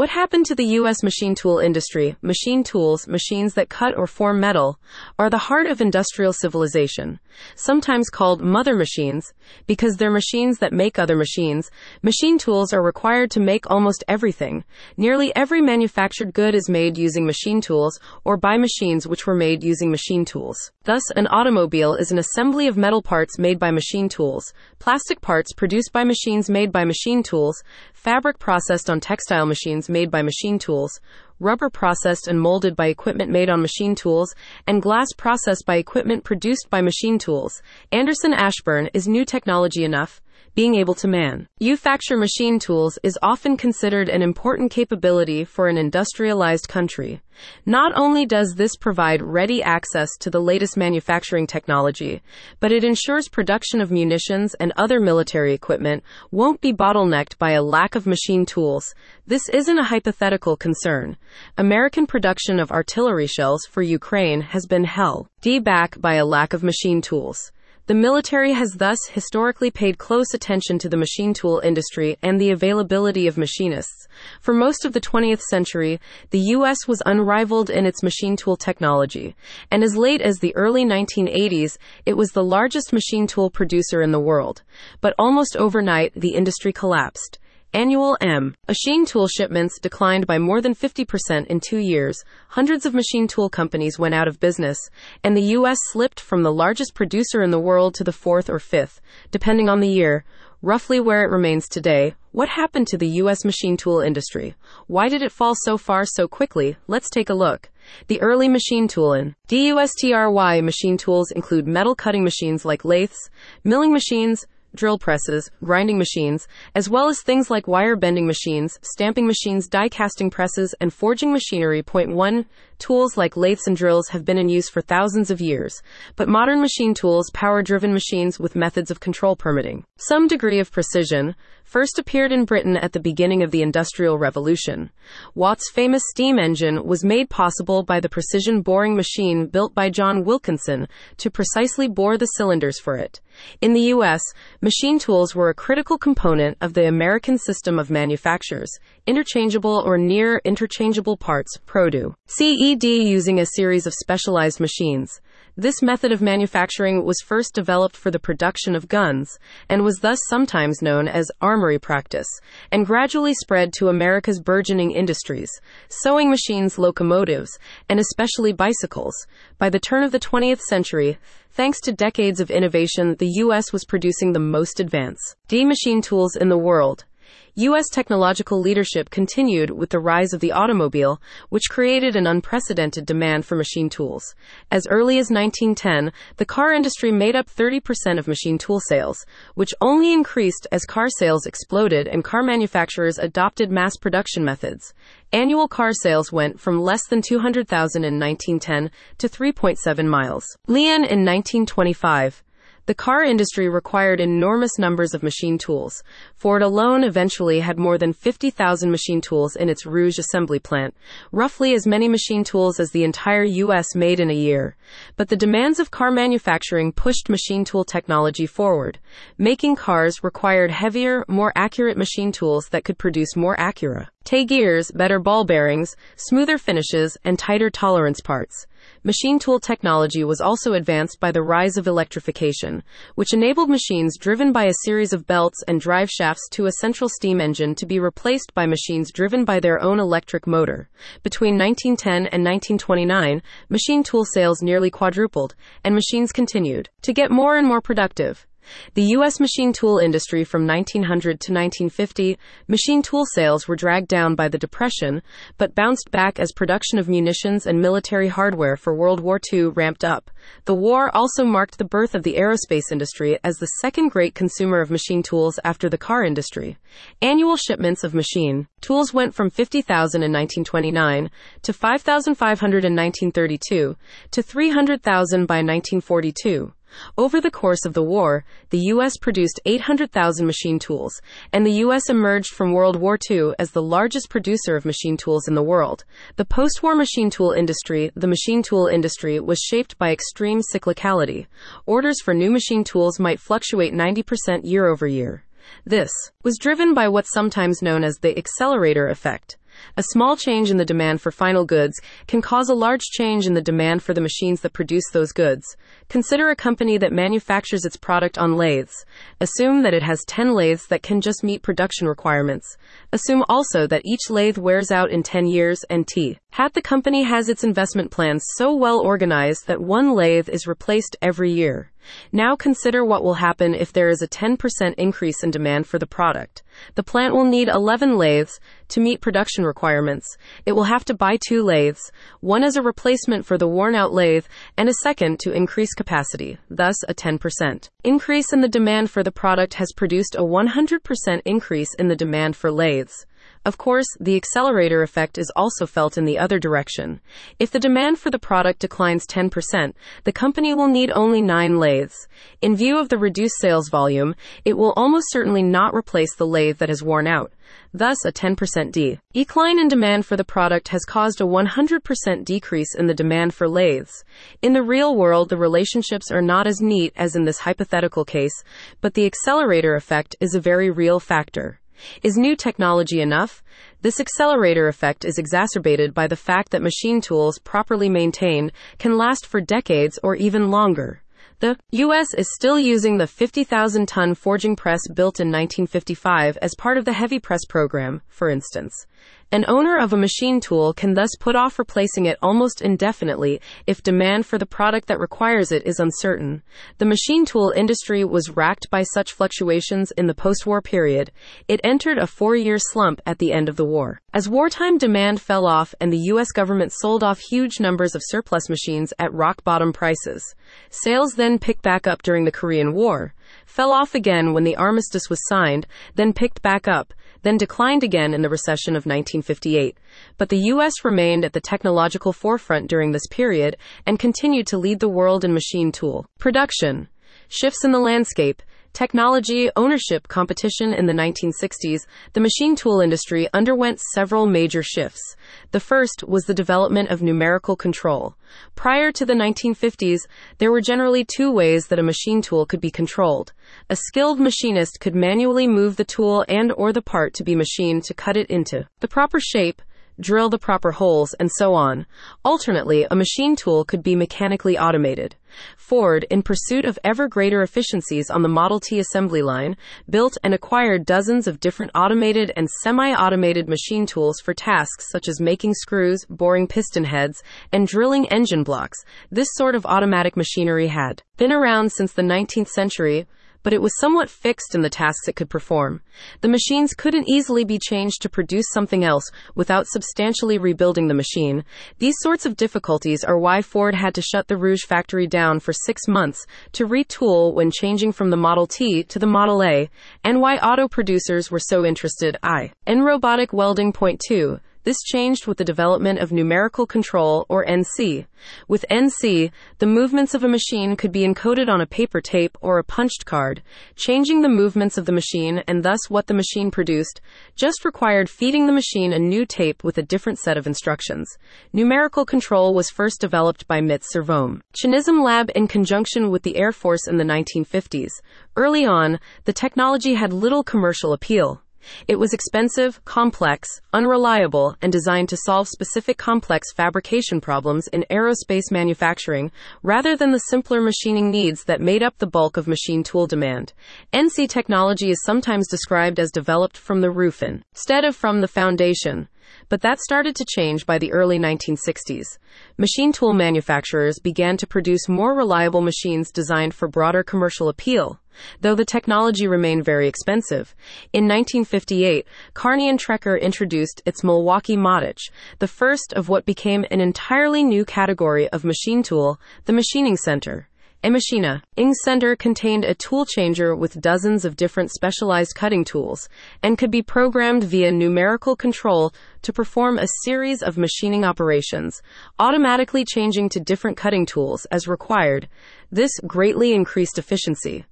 What happened to the U.S. machine tool industry? Machine tools, machines that cut or form metal, are the heart of industrial civilization. Sometimes called mother machines, because they're machines that make other machines, machine tools are required to make almost everything. Nearly every manufactured good is made using machine tools or by machines which were made using machine tools. Thus, an automobile is an assembly of metal parts made by machine tools, plastic parts produced by machines made by machine tools, fabric processed on textile machines made by machine tools, rubber processed and molded by equipment made on machine tools, and glass processed by equipment produced by machine tools. Anderson Ashburn is new technology enough being able to man. manufacture machine tools is often considered an important capability for an industrialized country. Not only does this provide ready access to the latest manufacturing technology, but it ensures production of munitions and other military equipment won't be bottlenecked by a lack of machine tools. This isn't a hypothetical concern. American production of artillery shells for Ukraine has been held back by a lack of machine tools. The military has thus historically paid close attention to the machine tool industry and the availability of machinists. For most of the 20th century, the U.S. was unrivaled in its machine tool technology, and as late as the early 1980s, it was the largest machine tool producer in the world. But almost overnight, the industry collapsed. Annual M. Machine tool shipments declined by more than 50% in two years. Hundreds of machine tool companies went out of business, and the U.S. slipped from the largest producer in the world to the fourth or fifth, depending on the year, roughly where it remains today. What happened to the U.S. machine tool industry? Why did it fall so far so quickly? Let's take a look. The early machine tooling. DUSTRY machine tools include metal cutting machines like lathes, milling machines, drill presses, grinding machines, as well as things like wire bending machines, stamping machines, die casting presses, and forging machinery. Point 1 Tools like lathes and drills have been in use for thousands of years, but modern machine tools power driven machines with methods of control permitting. Some degree of precision first appeared in Britain at the beginning of the Industrial Revolution. Watt's famous steam engine was made possible by the precision boring machine built by John Wilkinson to precisely bore the cylinders for it. In the U.S., machine tools were a critical component of the American system of manufactures, interchangeable or near interchangeable parts, PRODU. CED using a series of specialized machines. This method of manufacturing was first developed for the production of guns, and was thus sometimes known as armory practice, and gradually spread to America's burgeoning industries, sewing machines, locomotives, and especially bicycles. By the turn of the 20th century, thanks to decades of innovation, the U.S. was producing the most advanced D machine tools in the world. U.S. technological leadership continued with the rise of the automobile, which created an unprecedented demand for machine tools. As early as 1910, the car industry made up 30% of machine tool sales, which only increased as car sales exploded and car manufacturers adopted mass production methods. Annual car sales went from less than 200,000 in 1910 to 3.7 miles. Leon in 1925. The car industry required enormous numbers of machine tools. Ford alone eventually had more than 50,000 machine tools in its Rouge assembly plant, roughly as many machine tools as the entire U.S. made in a year. But the demands of car manufacturing pushed machine tool technology forward. Making cars required heavier, more accurate machine tools that could produce more accurate Tay gears, better ball bearings, smoother finishes, and tighter tolerance parts. Machine tool technology was also advanced by the rise of electrification, which enabled machines driven by a series of belts and drive shafts to a central steam engine to be replaced by machines driven by their own electric motor. Between 1910 and 1929, machine tool sales nearly quadrupled, and machines continued to get more and more productive. The U.S. machine tool industry from 1900 to 1950, machine tool sales were dragged down by the Depression, but bounced back as production of munitions and military hardware for World War II ramped up. The war also marked the birth of the aerospace industry as the second great consumer of machine tools after the car industry. Annual shipments of machine tools went from 50,000 in 1929 to 5,500 in 1932 to 300,000 by 1942. Over the course of the war, the U.S. produced 800,000 machine tools, and the U.S. emerged from World War II as the largest producer of machine tools in the world. The post war machine tool industry, the machine tool industry, was shaped by extreme cyclicality. Orders for new machine tools might fluctuate 90% year over year. This was driven by what's sometimes known as the accelerator effect. A small change in the demand for final goods can cause a large change in the demand for the machines that produce those goods. Consider a company that manufactures its product on lathes. Assume that it has 10 lathes that can just meet production requirements. Assume also that each lathe wears out in 10 years and t. Hat the company has its investment plans so well organized that one lathe is replaced every year. Now consider what will happen if there is a 10% increase in demand for the product. The plant will need 11 lathes to meet production requirements. It will have to buy two lathes, one as a replacement for the worn out lathe, and a second to increase capacity, thus a 10% increase in the demand for the product has produced a 100% increase in the demand for lathes. Of course, the accelerator effect is also felt in the other direction. If the demand for the product declines 10%, the company will need only 9 lathes. In view of the reduced sales volume, it will almost certainly not replace the lathe that has worn out. Thus, a 10% decline in demand for the product has caused a 100% decrease in the demand for lathes. In the real world, the relationships are not as neat as in this hypothetical case, but the accelerator effect is a very real factor. Is new technology enough? This accelerator effect is exacerbated by the fact that machine tools, properly maintained, can last for decades or even longer. The U.S. is still using the 50,000 ton forging press built in 1955 as part of the heavy press program, for instance. An owner of a machine tool can thus put off replacing it almost indefinitely if demand for the product that requires it is uncertain. The machine tool industry was racked by such fluctuations in the post war period. It entered a four year slump at the end of the war. As wartime demand fell off and the U.S. government sold off huge numbers of surplus machines at rock bottom prices, sales then picked back up during the Korean War fell off again when the armistice was signed, then picked back up, then declined again in the recession of 1958. But the U.S. remained at the technological forefront during this period and continued to lead the world in machine tool production. Shifts in the landscape, technology, ownership, competition in the 1960s, the machine tool industry underwent several major shifts. The first was the development of numerical control. Prior to the 1950s, there were generally two ways that a machine tool could be controlled. A skilled machinist could manually move the tool and or the part to be machined to cut it into the proper shape, drill the proper holes, and so on. Alternately, a machine tool could be mechanically automated. Ford, in pursuit of ever greater efficiencies on the Model T assembly line, built and acquired dozens of different automated and semi automated machine tools for tasks such as making screws, boring piston heads, and drilling engine blocks. This sort of automatic machinery had been around since the 19th century, but it was somewhat fixed in the tasks it could perform. The machines couldn't easily be changed to produce something else without substantially rebuilding the machine. These sorts of difficulties are why Ford had to shut the Rouge factory down for six months to retool when changing from the Model T to the Model A, and why auto producers were so interested I in robotic welding. Point two. This changed with the development of numerical control, or NC. With NC, the movements of a machine could be encoded on a paper tape or a punched card. Changing the movements of the machine and thus what the machine produced just required feeding the machine a new tape with a different set of instructions. Numerical control was first developed by MIT Servome's Chinism Lab in conjunction with the Air Force in the 1950s. Early on, the technology had little commercial appeal. It was expensive, complex, unreliable, and designed to solve specific complex fabrication problems in aerospace manufacturing rather than the simpler machining needs that made up the bulk of machine tool demand. NC technology is sometimes described as developed from the roof in, instead of from the foundation but that started to change by the early 1960s. Machine tool manufacturers began to produce more reliable machines designed for broader commercial appeal, though the technology remained very expensive. In 1958, Kearney and Trecker introduced its Milwaukee-Matic, the first of what became an entirely new category of machine tool, the machining center. A machina ing center contained a tool changer with dozens of different specialized cutting tools and could be programmed via numerical control to perform a series of machining operations, automatically changing to different cutting tools as required. This greatly increased efficiency.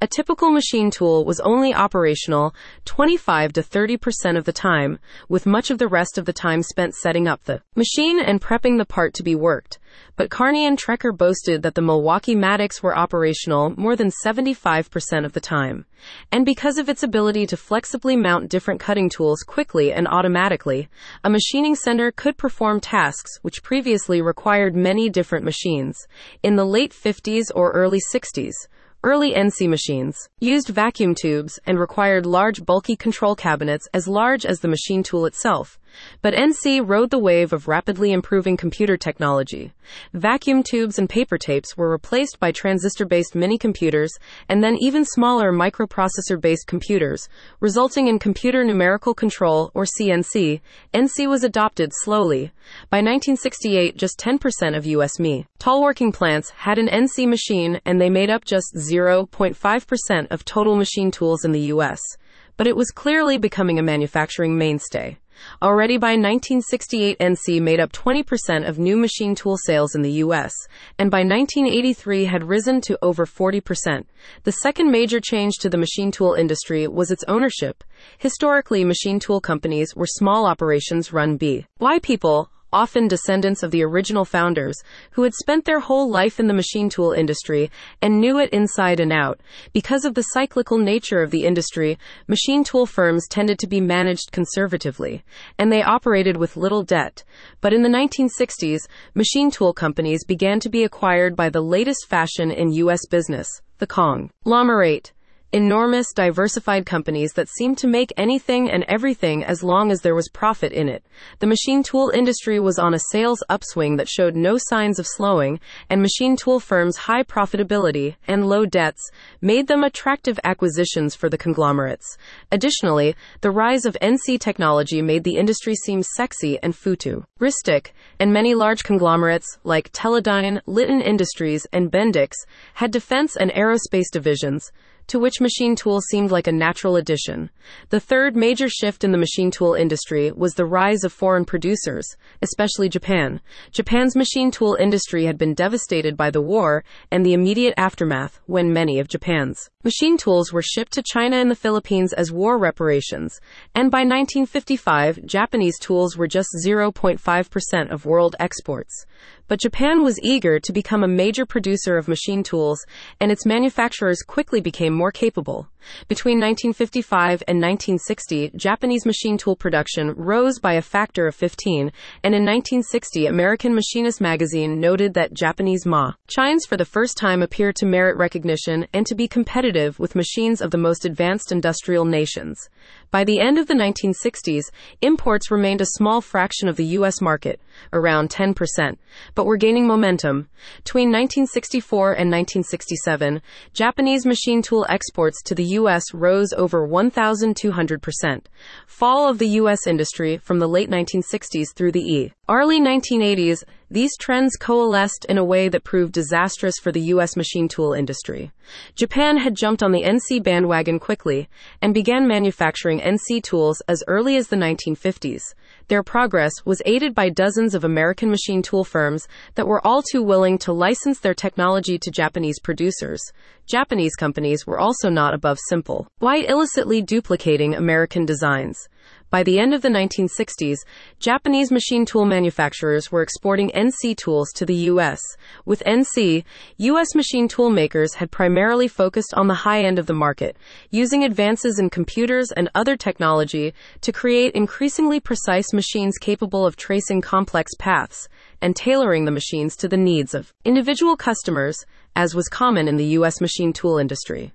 A typical machine tool was only operational 25 to 30% of the time, with much of the rest of the time spent setting up the machine and prepping the part to be worked. But Kearney and Trecker boasted that the Milwaukee-Matics were operational more than 75% of the time. And because of its ability to flexibly mount different cutting tools quickly and automatically, a machining center could perform tasks which previously required many different machines. In the late 50s or early 60s, Early NC machines used vacuum tubes and required large bulky control cabinets as large as the machine tool itself, but NC rode the wave of rapidly improving computer technology. Vacuum tubes and paper tapes were replaced by transistor based mini computers and then even smaller microprocessor based computers, resulting in computer numerical control or CNC. NC was adopted slowly. By 1968, just 10% of U.S. ME tall working plants had an NC machine and they made up just 0.5% of total machine tools in the U.S. But it was clearly becoming a manufacturing mainstay. Already by 1968, NC made up 20% of new machine tool sales in the US, and by 1983 had risen to over 40%. The second major change to the machine tool industry was its ownership. Historically, machine tool companies were small operations run by people often descendants of the original founders, who had spent their whole life in the machine tool industry and knew it inside and out. Because of the cyclical nature of the industry, machine tool firms tended to be managed conservatively, and they operated with little debt. But in the 1960s, machine tool companies began to be acquired by the latest fashion in U.S. business, the conglomerate enormous, diversified companies that seemed to make anything and everything as long as there was profit in it. The machine tool industry was on a sales upswing that showed no signs of slowing, and machine tool firms' high profitability and low debts made them attractive acquisitions for the conglomerates. Additionally, the rise of NC technology made the industry seem sexy and futuristic, and many large conglomerates like Teledyne, Litton Industries, and Bendix had defense and aerospace divisions to which machine tool seemed like a natural addition. The third major shift in the machine tool industry was the rise of foreign producers, especially Japan. Japan's machine tool industry had been devastated by the war and the immediate aftermath when many of Japan's machine tools were shipped to China and the Philippines as war reparations, and by 1955, Japanese tools were just 0.5% of world exports. But Japan was eager to become a major producer of machine tools, and its manufacturers quickly became more capable. Between 1955 and 1960, Japanese machine tool production rose by a factor of 15, and in 1960, American Machinist magazine noted that Japanese machines for the first time appear to merit recognition and to be competitive with machines of the most advanced industrial nations. By the end of the 1960s, imports remained a small fraction of the U.S. market, around 10%, but were gaining momentum. Between 1964 and 1967, Japanese machine tool exports to the U.S. rose over 1,200%. Fall of the U.S. industry from the late 1960s through the E. Early 1980s, these trends coalesced in a way that proved disastrous for the U.S. machine tool industry. Japan had jumped on the NC bandwagon quickly and began manufacturing NC tools as early as the 1950s. Their progress was aided by dozens of American machine tool firms that were all too willing to license their technology to Japanese producers. Japanese companies were also not above simple, white illicitly duplicating American designs. By the end of the 1960s, Japanese machine tool manufacturers were exporting NC tools to the U.S. With NC, U.S. machine tool makers had primarily focused on the high end of the market, using advances in computers and other technology to create increasingly precise machines capable of tracing complex paths and tailoring the machines to the needs of individual customers, as was common in the U.S. machine tool industry.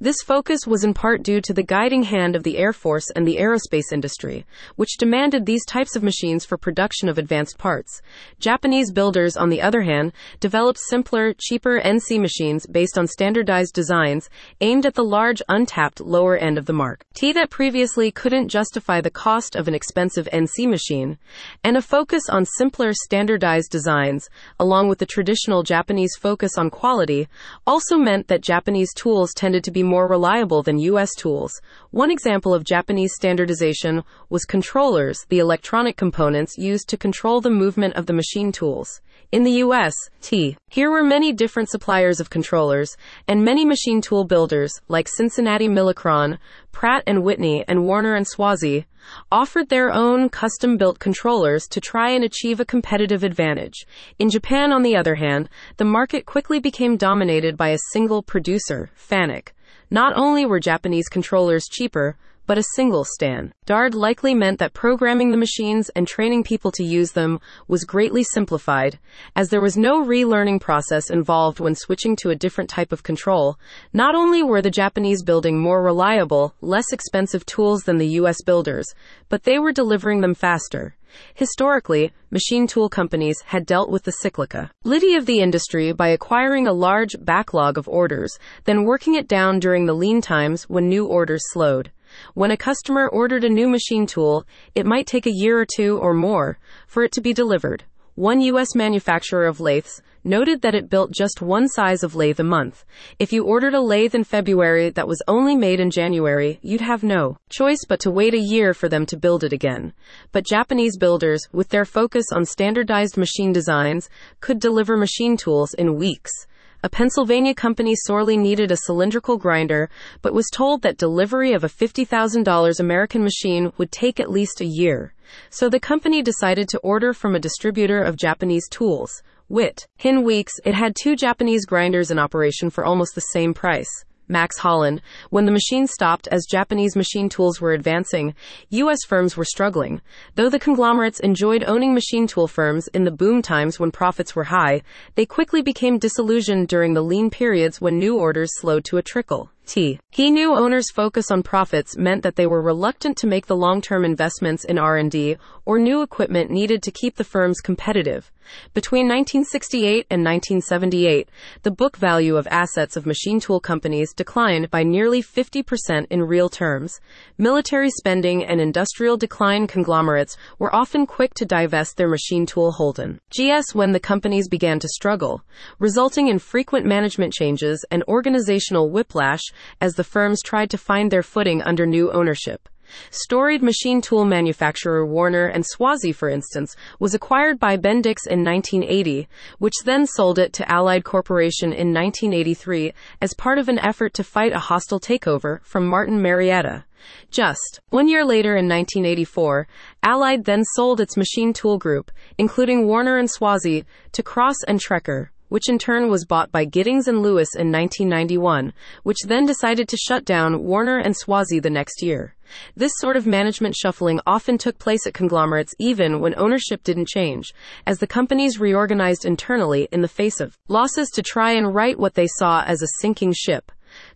This focus was in part due to the guiding hand of the Air Force and the aerospace industry, which demanded these types of machines for production of advanced parts. Japanese builders, on the other hand, developed simpler, cheaper NC machines based on standardized designs aimed at the large, untapped lower end of the mark. T that previously couldn't justify the cost of an expensive NC machine, and a focus on simpler, standardized standardized designs, along with the traditional Japanese focus on quality, also meant that Japanese tools tended to be more reliable than U.S. tools. One example of Japanese standardization was controllers, the electronic components used to control the movement of the machine tools. In the US, T. Here were many different suppliers of controllers, and many machine tool builders, like Cincinnati Milacron, Pratt and Whitney, and Warner and Swasey, offered their own custom built controllers to try and achieve a competitive advantage. In Japan, on the other hand, the market quickly became dominated by a single producer, Fanuc. Not only were Japanese controllers cheaper, but a single stand. DARD likely meant that programming the machines and training people to use them was greatly simplified, as there was no relearning process involved when switching to a different type of control. Not only were the Japanese building more reliable, less expensive tools than the US builders, but they were delivering them faster. Historically, machine tool companies had dealt with the cyclica liddy of the industry by acquiring a large backlog of orders, then working it down during the lean times when new orders slowed. When a customer ordered a new machine tool, it might take a year or two or more for it to be delivered. One U.S. manufacturer of lathes noted that it built just one size of lathe a month. If you ordered a lathe in February that was only made in January, you'd have no choice but to wait a year for them to build it again. But Japanese builders, with their focus on standardized machine designs, could deliver machine tools in weeks. A Pennsylvania company sorely needed a cylindrical grinder, but was told that delivery of a $50,000 American machine would take at least a year. So the company decided to order from a distributor of Japanese tools, WIT. In weeks, it had two Japanese grinders in operation for almost the same price. Max Holland, when the machine stopped as Japanese machine tools were advancing, U.S. firms were struggling. Though the conglomerates enjoyed owning machine tool firms in the boom times when profits were high, they quickly became disillusioned during the lean periods when new orders slowed to a trickle. T. He knew owners' focus on profits meant that they were reluctant to make the long-term investments in R&D or new equipment needed to keep the firms competitive. Between 1968 and 1978, the book value of assets of machine tool companies declined by nearly 50% in real terms. Military spending and industrial decline conglomerates were often quick to divest their machine tool holding. GS when the companies began to struggle, resulting in frequent management changes and organizational whiplash as the firms tried to find their footing under new ownership. Storied machine tool manufacturer Warner and Swasey, for instance, was acquired by Bendix in 1980, which then sold it to Allied Corporation in 1983 as part of an effort to fight a hostile takeover from Martin Marietta. Just one year later in 1984, Allied then sold its machine tool group, including Warner and Swasey, to Cross and Trecker, which in turn was bought by Giddings and Lewis in 1991, which then decided to shut down Warner and Swasey the next year. This sort of management shuffling often took place at conglomerates even when ownership didn't change, as the companies reorganized internally in the face of losses to try and right what they saw as a sinking ship.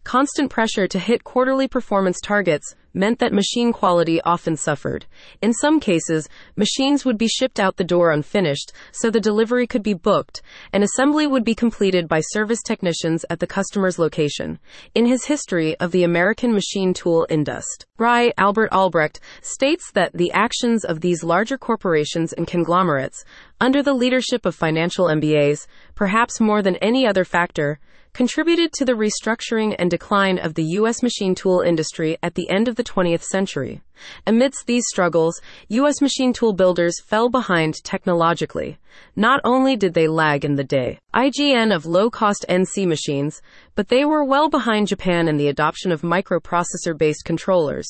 Constant pressure to hit quarterly performance targets meant that machine quality often suffered. In some cases, machines would be shipped out the door unfinished, so the delivery could be booked, and assembly would be completed by service technicians at the customer's location. In his history of the American machine tool industry, Albert Albrecht states that the actions of these larger corporations and conglomerates, under the leadership of financial MBAs, perhaps more than any other factor, contributed to the restructuring and decline of the U.S. machine tool industry at the end of the 20th century. Amidst these struggles, U.S. machine tool builders fell behind technologically. Not only did they lag in the day IGN of low cost NC machines, but they were well behind Japan in the adoption of microprocessor based controllers.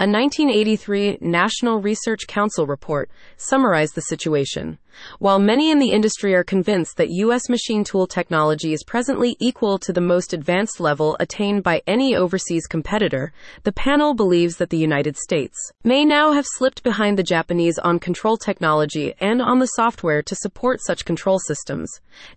A 1983 National Research Council report summarized the situation. While many in the industry are convinced that U.S. machine tool technology is presently equal to the most advanced level attained by any overseas competitor, the panel believes that the United States States may now have slipped behind the Japanese on control technology and on the software to support such control systems.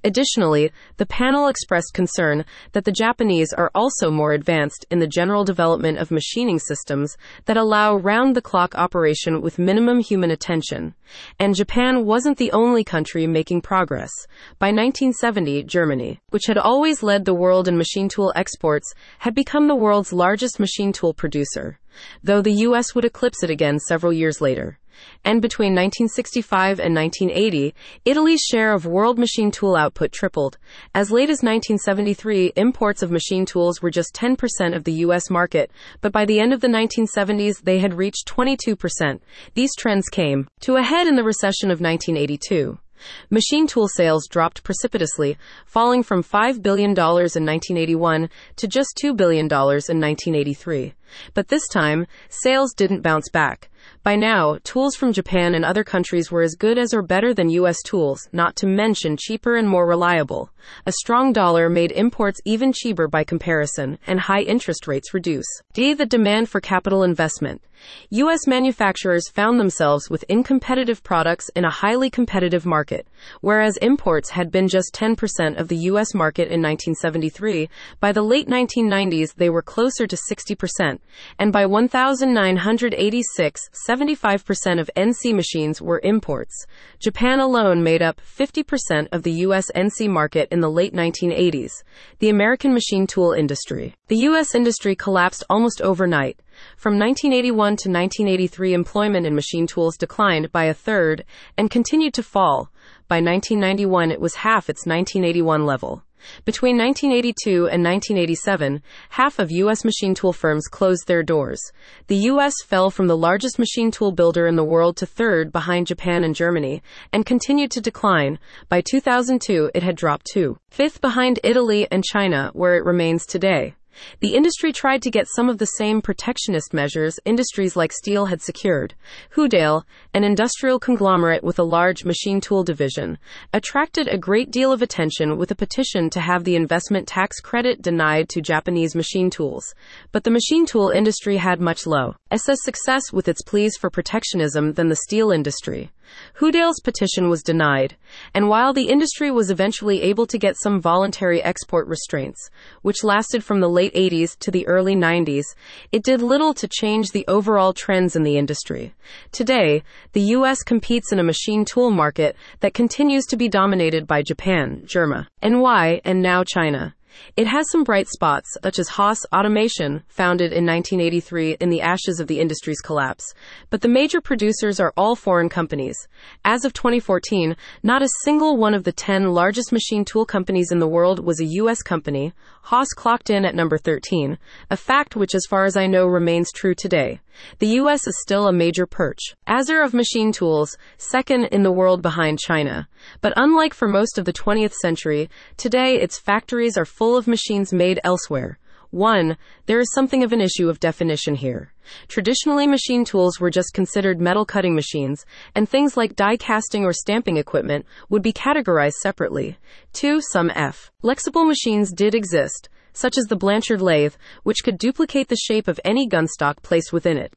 Additionally, the panel expressed concern that the Japanese are also more advanced in the general development of machining systems that allow round the clock operation with minimum human attention. And Japan wasn't the only country making progress. By 1970, Germany, which had always led the world in machine tool exports, had become the world's largest machine tool producer. Though the U.S. would eclipse it again several years later. And between 1965 and 1980, Italy's share of world machine tool output tripled. As late as 1973, imports of machine tools were just 10% of the U.S. market, but by the end of the 1970s, they had reached 22%. These trends came to a head in the recession of 1982. Machine tool sales dropped precipitously, falling from $5 billion in 1981 to just $2 billion in 1983. But this time, sales didn't bounce back. By now, tools from Japan and other countries were as good as or better than U.S. tools, not to mention cheaper and more reliable. A strong dollar made imports even cheaper by comparison, and high interest rates reduce. D. The demand for capital investment. U.S. manufacturers found themselves with incompetitive products in a highly competitive market. Whereas imports had been just 10% of the U.S. market in 1973, by the late 1990s they were closer to 60%, and by 1986, 75% of NC machines were imports. Japan alone made up 50% of the U.S. NC market in the late 1980s. The American machine tool industry. The U.S. industry collapsed almost overnight. From 1981 to 1983, employment in machine tools declined by a third and continued to fall. By 1991, it was half its 1981 level. Between 1982 and 1987, half of U.S. machine tool firms closed their doors. The U.S. fell from the largest machine tool builder in the world to third behind Japan and Germany, and continued to decline. By 2002, it had dropped to fifth behind Italy and China, where it remains today. The industry tried to get some of the same protectionist measures industries like steel had secured. Houdaille, an industrial conglomerate with a large machine tool division, attracted a great deal of attention with a petition to have the investment tax credit denied to Japanese machine tools. But the machine tool industry had much low SS success with its pleas for protectionism than the steel industry. Houdaille's petition was denied, and while the industry was eventually able to get some voluntary export restraints, which lasted from the late 80s to the early 90s, it did little to change the overall trends in the industry. Today, the U.S. competes in a machine tool market that continues to be dominated by Japan, Germany, NY, and now China. It has some bright spots, such as Haas Automation, founded in 1983 in the ashes of the industry's collapse. But the major producers are all foreign companies. As of 2014, not a single one of the 10 largest machine tool companies in the world was a U.S. company. Haas clocked in at number 13, a fact which, as far as I know, remains true today. The U.S. is still a major perch. Azer of machine tools, second in the world behind China. But unlike for most of the 20th century, today its factories are full of machines made elsewhere. 1. There is something of an issue of definition here. Traditionally, machine tools were just considered metal cutting machines, and things like die casting or stamping equipment would be categorized separately. 2. Some F. Flexible machines did exist, such as the Blanchard lathe, which could duplicate the shape of any gunstock placed within it.